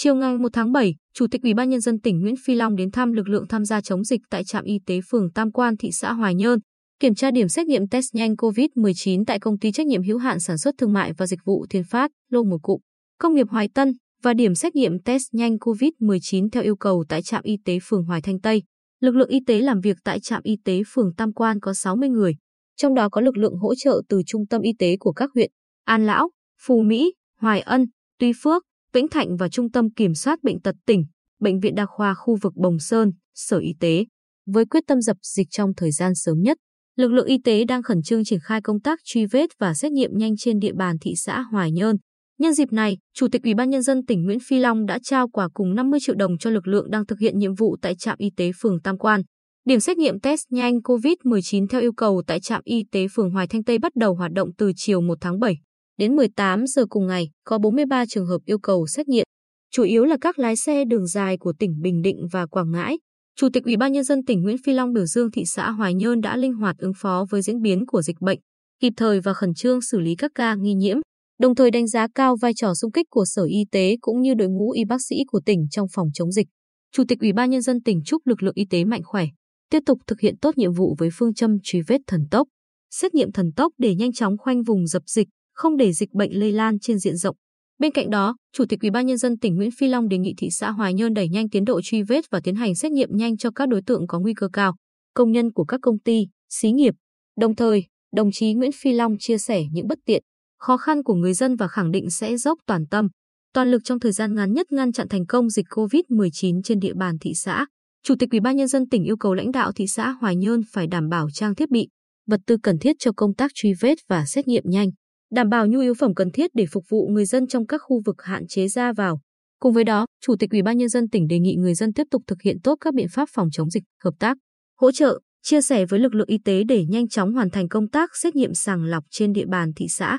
Chiều ngày 1 tháng 7, Chủ tịch Ủy ban nhân dân tỉnh Nguyễn Phi Long đến thăm lực lượng tham gia chống dịch tại trạm y tế phường Tam Quan, thị xã Hoài Nhơn, kiểm tra điểm xét nghiệm test nhanh COVID-19 tại công ty trách nhiệm hữu hạn sản xuất thương mại và dịch vụ Thiên Phát, lô một cụm, công nghiệp Hoài Tân và điểm xét nghiệm test nhanh COVID-19 theo yêu cầu tại trạm y tế phường Hoài Thanh Tây. Lực lượng y tế làm việc tại trạm y tế phường Tam Quan có 60 người, trong đó có lực lượng hỗ trợ từ trung tâm y tế của các huyện An Lão, Phù Mỹ, Hoài Ân, Tuy Phước, Vĩnh Thạnh và Trung tâm Kiểm soát Bệnh tật tỉnh, Bệnh viện Đa khoa khu vực Bồng Sơn, Sở Y tế. Với quyết tâm dập dịch trong thời gian sớm nhất, lực lượng y tế đang khẩn trương triển khai công tác truy vết và xét nghiệm nhanh trên địa bàn thị xã Hoài Nhơn. Nhân dịp này, Chủ tịch Ủy ban nhân dân tỉnh Nguyễn Phi Long đã trao quà cùng 50 triệu đồng cho lực lượng đang thực hiện nhiệm vụ tại trạm y tế phường Tam Quan. Điểm xét nghiệm test nhanh COVID-19 theo yêu cầu tại trạm y tế phường Hoài Thanh Tây bắt đầu hoạt động từ chiều 1 tháng 7. Đến 18 giờ cùng ngày, có 43 trường hợp yêu cầu xét nghiệm, chủ yếu là các lái xe đường dài của tỉnh Bình Định và Quảng Ngãi. Chủ tịch Ủy ban nhân dân tỉnh Nguyễn Phi Long biểu dương thị xã Hoài Nhơn đã linh hoạt ứng phó với diễn biến của dịch bệnh, kịp thời và khẩn trương xử lý các ca nghi nhiễm, đồng thời đánh giá cao vai trò xung kích của Sở Y tế cũng như đội ngũ y bác sĩ của tỉnh trong phòng chống dịch. Chủ tịch Ủy ban nhân dân tỉnh chúc lực lượng y tế mạnh khỏe, tiếp tục thực hiện tốt nhiệm vụ với phương châm truy vết thần tốc, xét nghiệm thần tốc để nhanh chóng khoanh vùng dập dịch, không để dịch bệnh lây lan trên diện rộng. Bên cạnh đó, Chủ tịch Ủy ban nhân dân tỉnh Nguyễn Phi Long đề nghị thị xã Hoài Nhơn đẩy nhanh tiến độ truy vết và tiến hành xét nghiệm nhanh cho các đối tượng có nguy cơ cao, công nhân của các công ty, xí nghiệp. Đồng thời, đồng chí Nguyễn Phi Long chia sẻ những bất tiện, khó khăn của người dân và khẳng định sẽ dốc toàn tâm, toàn lực trong thời gian ngắn nhất ngăn chặn thành công dịch COVID-19 trên địa bàn thị xã. Chủ tịch Ủy ban nhân dân tỉnh yêu cầu lãnh đạo thị xã Hoài Nhơn phải đảm bảo trang thiết bị, vật tư cần thiết cho công tác truy vết và xét nghiệm nhanh đảm bảo nhu yếu phẩm cần thiết để phục vụ người dân trong các khu vực hạn chế ra vào. Cùng với đó, Chủ tịch Ủy ban nhân dân tỉnh đề nghị người dân tiếp tục thực hiện tốt các biện pháp phòng chống dịch, hợp tác, hỗ trợ, chia sẻ với lực lượng y tế để nhanh chóng hoàn thành công tác xét nghiệm sàng lọc trên địa bàn thị xã.